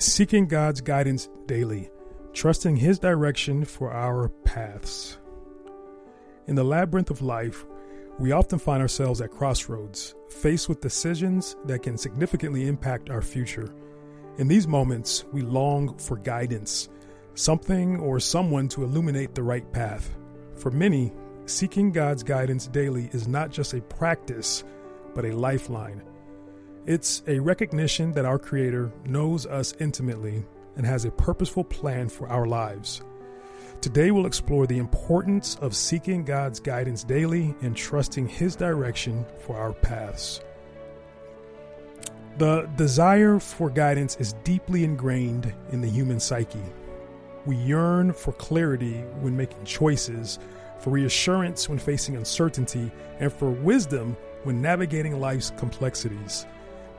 Seeking God's guidance daily, trusting His direction for our paths. In the labyrinth of life, we often find ourselves at crossroads, faced with decisions that can significantly impact our future. In these moments, we long for guidance, something or someone to illuminate the right path. For many, seeking God's guidance daily is not just a practice, but a lifeline. It's a recognition that our Creator knows us intimately and has a purposeful plan for our lives. Today, we'll explore the importance of seeking God's guidance daily and trusting His direction for our paths. The desire for guidance is deeply ingrained in the human psyche. We yearn for clarity when making choices, for reassurance when facing uncertainty, and for wisdom when navigating life's complexities.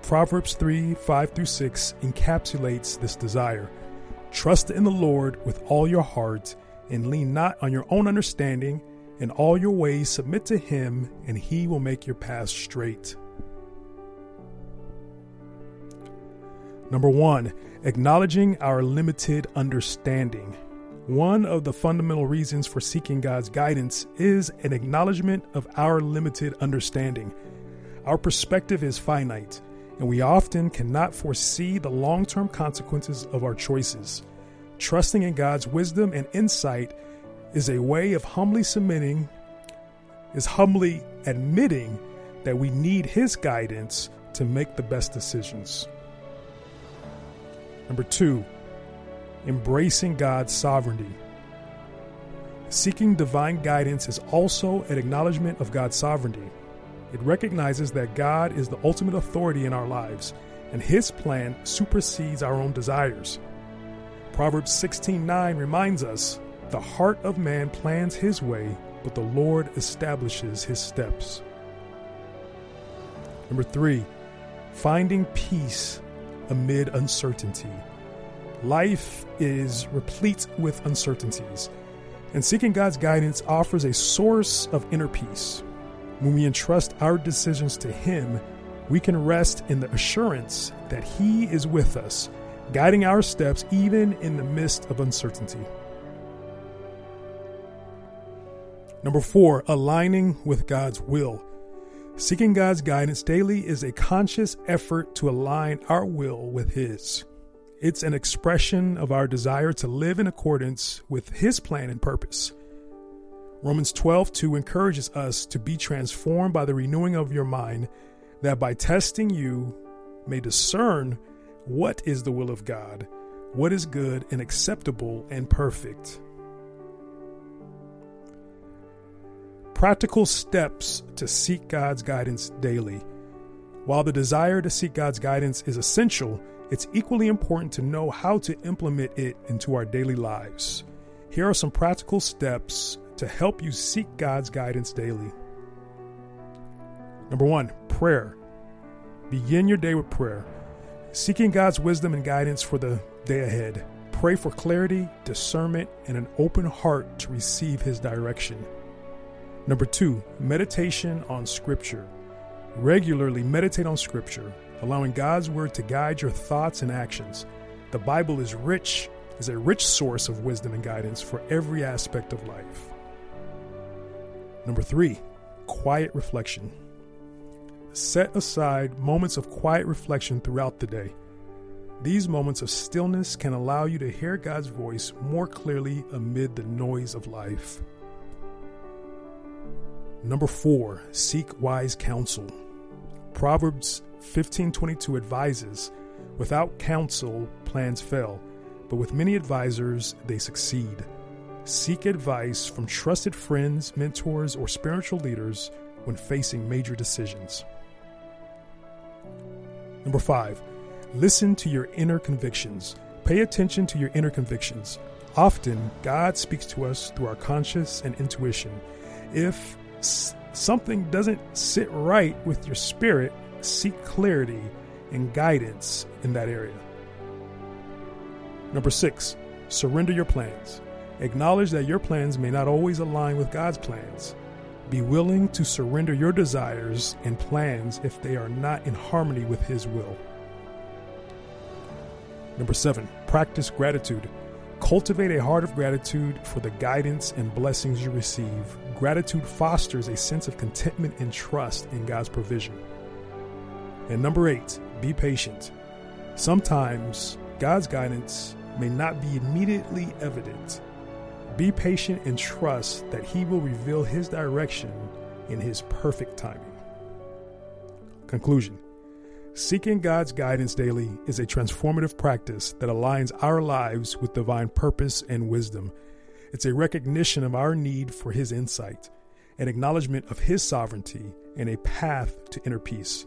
Proverbs 3 5 through 6 encapsulates this desire. Trust in the Lord with all your heart and lean not on your own understanding. In all your ways, submit to Him, and He will make your path straight. Number one, acknowledging our limited understanding. One of the fundamental reasons for seeking God's guidance is an acknowledgement of our limited understanding. Our perspective is finite, and we often cannot foresee the long term consequences of our choices. Trusting in God's wisdom and insight is a way of humbly submitting, is humbly admitting that we need His guidance to make the best decisions. Number two, embracing God's sovereignty. Seeking divine guidance is also an acknowledgement of God's sovereignty. It recognizes that God is the ultimate authority in our lives, and His plan supersedes our own desires. Proverbs 16:9 reminds us, "The heart of man plans his way, but the Lord establishes his steps." Number 3, finding peace amid uncertainty. Life is replete with uncertainties, and seeking God's guidance offers a source of inner peace. When we entrust our decisions to Him, we can rest in the assurance that He is with us, guiding our steps even in the midst of uncertainty. Number four, aligning with God's will. Seeking God's guidance daily is a conscious effort to align our will with His. It's an expression of our desire to live in accordance with His plan and purpose. Romans 12, 2 encourages us to be transformed by the renewing of your mind, that by testing you may discern what is the will of God, what is good and acceptable and perfect. Practical steps to seek God's guidance daily. While the desire to seek God's guidance is essential, it's equally important to know how to implement it into our daily lives. Here are some practical steps to help you seek God's guidance daily. Number one, prayer. Begin your day with prayer, seeking God's wisdom and guidance for the day ahead. Pray for clarity, discernment, and an open heart to receive His direction. Number two, meditation on Scripture. Regularly meditate on Scripture, allowing God's Word to guide your thoughts and actions. The Bible is rich, is a rich source of wisdom and guidance for every aspect of life. Number three, quiet reflection. Set aside moments of quiet reflection throughout the day. These moments of stillness can allow you to hear God's voice more clearly amid the noise of life. Number 4, seek wise counsel. Proverbs 15:22 advises, without counsel plans fail, but with many advisors they succeed. Seek advice from trusted friends, mentors, or spiritual leaders when facing major decisions. Number five, listen to your inner convictions. Pay attention to your inner convictions. Often, God speaks to us through our conscience and intuition. If something doesn't sit right with your spirit, seek clarity and guidance in that area. Number six, surrender your plans. Acknowledge that your plans may not always align with God's plans. Be willing to surrender your desires and plans if they are not in harmony with His will. Number seven, practice gratitude. Cultivate a heart of gratitude for the guidance and blessings you receive. Gratitude fosters a sense of contentment and trust in God's provision. And number eight, be patient. Sometimes God's guidance may not be immediately evident. Be patient and trust that He will reveal His direction in His perfect timing. Conclusion Seeking God's guidance daily is a transformative practice that aligns our lives with divine purpose and wisdom. It's a recognition of our need for His insight, an acknowledgement of His sovereignty, and a path to inner peace.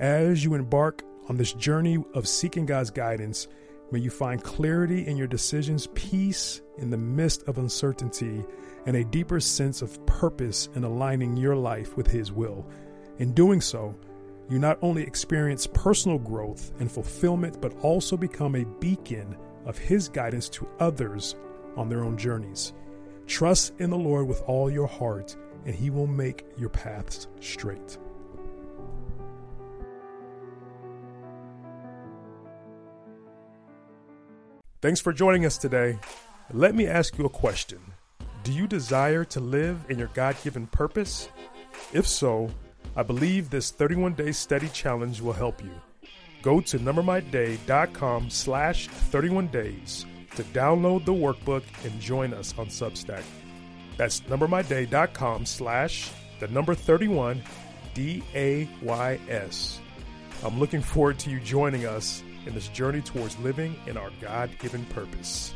As you embark on this journey of seeking God's guidance, may you find clarity in your decisions, peace in the midst of uncertainty, and a deeper sense of purpose in aligning your life with His will. In doing so, you not only experience personal growth and fulfillment, but also become a beacon of His guidance to others on their own journeys. Trust in the Lord with all your heart, and He will make your paths straight. Thanks for joining us today. Let me ask you a question Do you desire to live in your God given purpose? If so, I believe this 31 day study challenge will help you. Go to numbermyday.com slash 31 days to download the workbook and join us on Substack. That's numbermyday.com slash the number 31 D A Y S. I'm looking forward to you joining us in this journey towards living in our God given purpose.